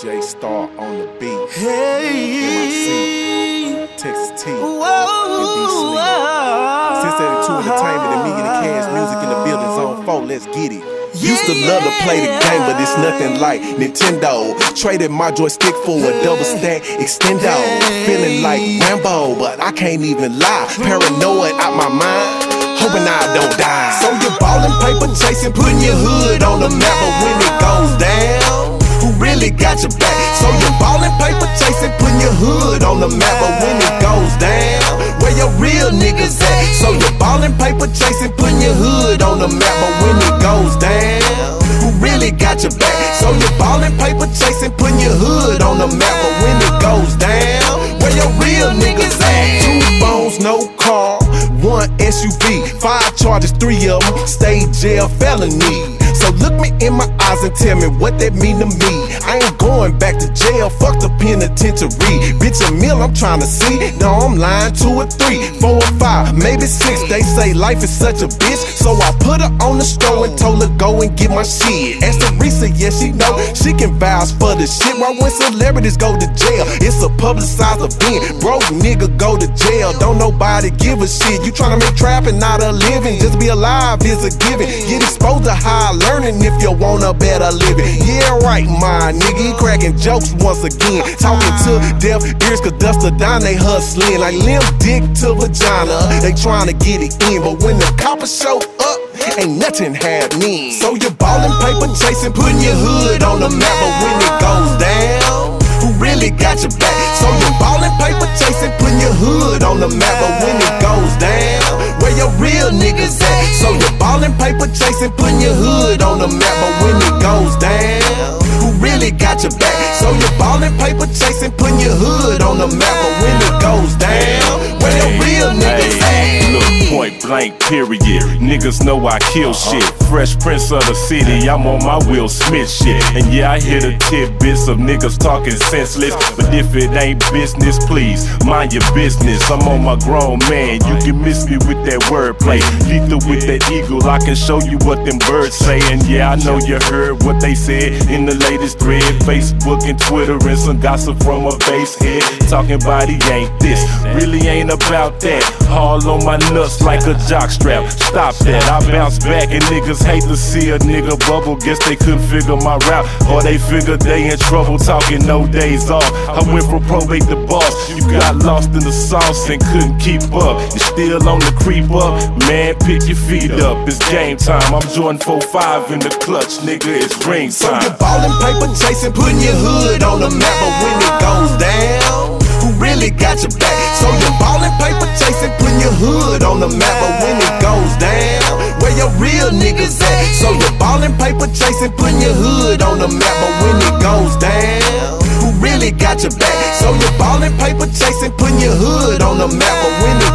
J Star on the beat. Hey, Texas T. whoa, Since 82 Entertainment and me and the Cash Music in the building zone 4, let's get it. Used to love to play the game, but it's nothing like Nintendo. Traded my joystick for a double stack extendo. Feeling like Rambo, but I can't even lie. Paranoid out my mind, hoping I don't die. So you're ballin' paper chasing, putting your hood on the map, but when it goes down, really got your back? So you're ballin' paper chasing, putting your hood on the map, but when it goes down, where your real niggas at? So you're ballin' paper chasing, putting your hood on the map, but when it goes down, who really got your back? So you're ballin' paper chasing, putting your hood on the map, but when it goes down, where your real niggas at? Two phones, no one SUV, five charges, three of them, stay jail felony. So look me in my eyes and tell me what that mean to me. I ain't going back to jail, fuck the penitentiary. Bitch, a meal I'm trying to see. No, I'm lying two or three, four or five, maybe six. They say life is such a bitch, so I put her on the stove and told her go and get my shit. Ask Teresa, yeah, she know she can vouch for the shit. Why when celebrities go to jail, it's a publicized event. Broke nigga go to jail, don't nobody give a shit. You tryna make trapping not a living, just be alive is a given. Get exposed to high learning if you want a better living. Yeah, right, my nigga, cracking jokes once again. Talking to deaf ears, cause dust the down, they hustling. Like limp dick to vagina, they trying to get it in. But when the coppers show up, ain't nothing happening. So you're ballin' paper chasing, putting your hood on the map, but when it goes down, who really got your back? So you're ballin' paper chasing, putting your hood on the map, but when it goes down, where your real niggas at? So you're ballin' paper chasing, putting your hood on the map, but when it goes down, really got your back? So you're ballin' paper chasing, putting your hood on the map, but when period. Niggas know I kill shit. Fresh Prince of the city, I'm on my Will Smith shit. And yeah, I hear the tidbits of niggas talking senseless. But if it ain't business, please mind your business. I'm on my grown man. You can miss me with that wordplay. Lethal with that eagle, I can show you what them birds say. And yeah, I know you heard what they said in the latest thread. Facebook and Twitter and some gossip from a base head. Talking he ain't this, really ain't about that. All on my nuts like a jock strap. Stop that, I bounce back and niggas hate to see a nigga bubble. Guess they couldn't figure my route, or they figured they in trouble talking no days off. I went from probate to boss. You got lost in the sauce and couldn't keep up. You still on the creep up, man. Pick your feet up. It's game time. I'm Jordan 4-5 in the clutch, nigga. It's ring time. So you're ballin' paper chasing, putting your hood on the map, but when it goes down, who really got your back? So you're ballin' paper chasing, putting your hood on the map, where your real niggas at? So you're ballin' paper chasing, putting your hood on the map, but when it goes down, who really got your back? So you're ballin' paper chasing, putting your hood on the map, but when it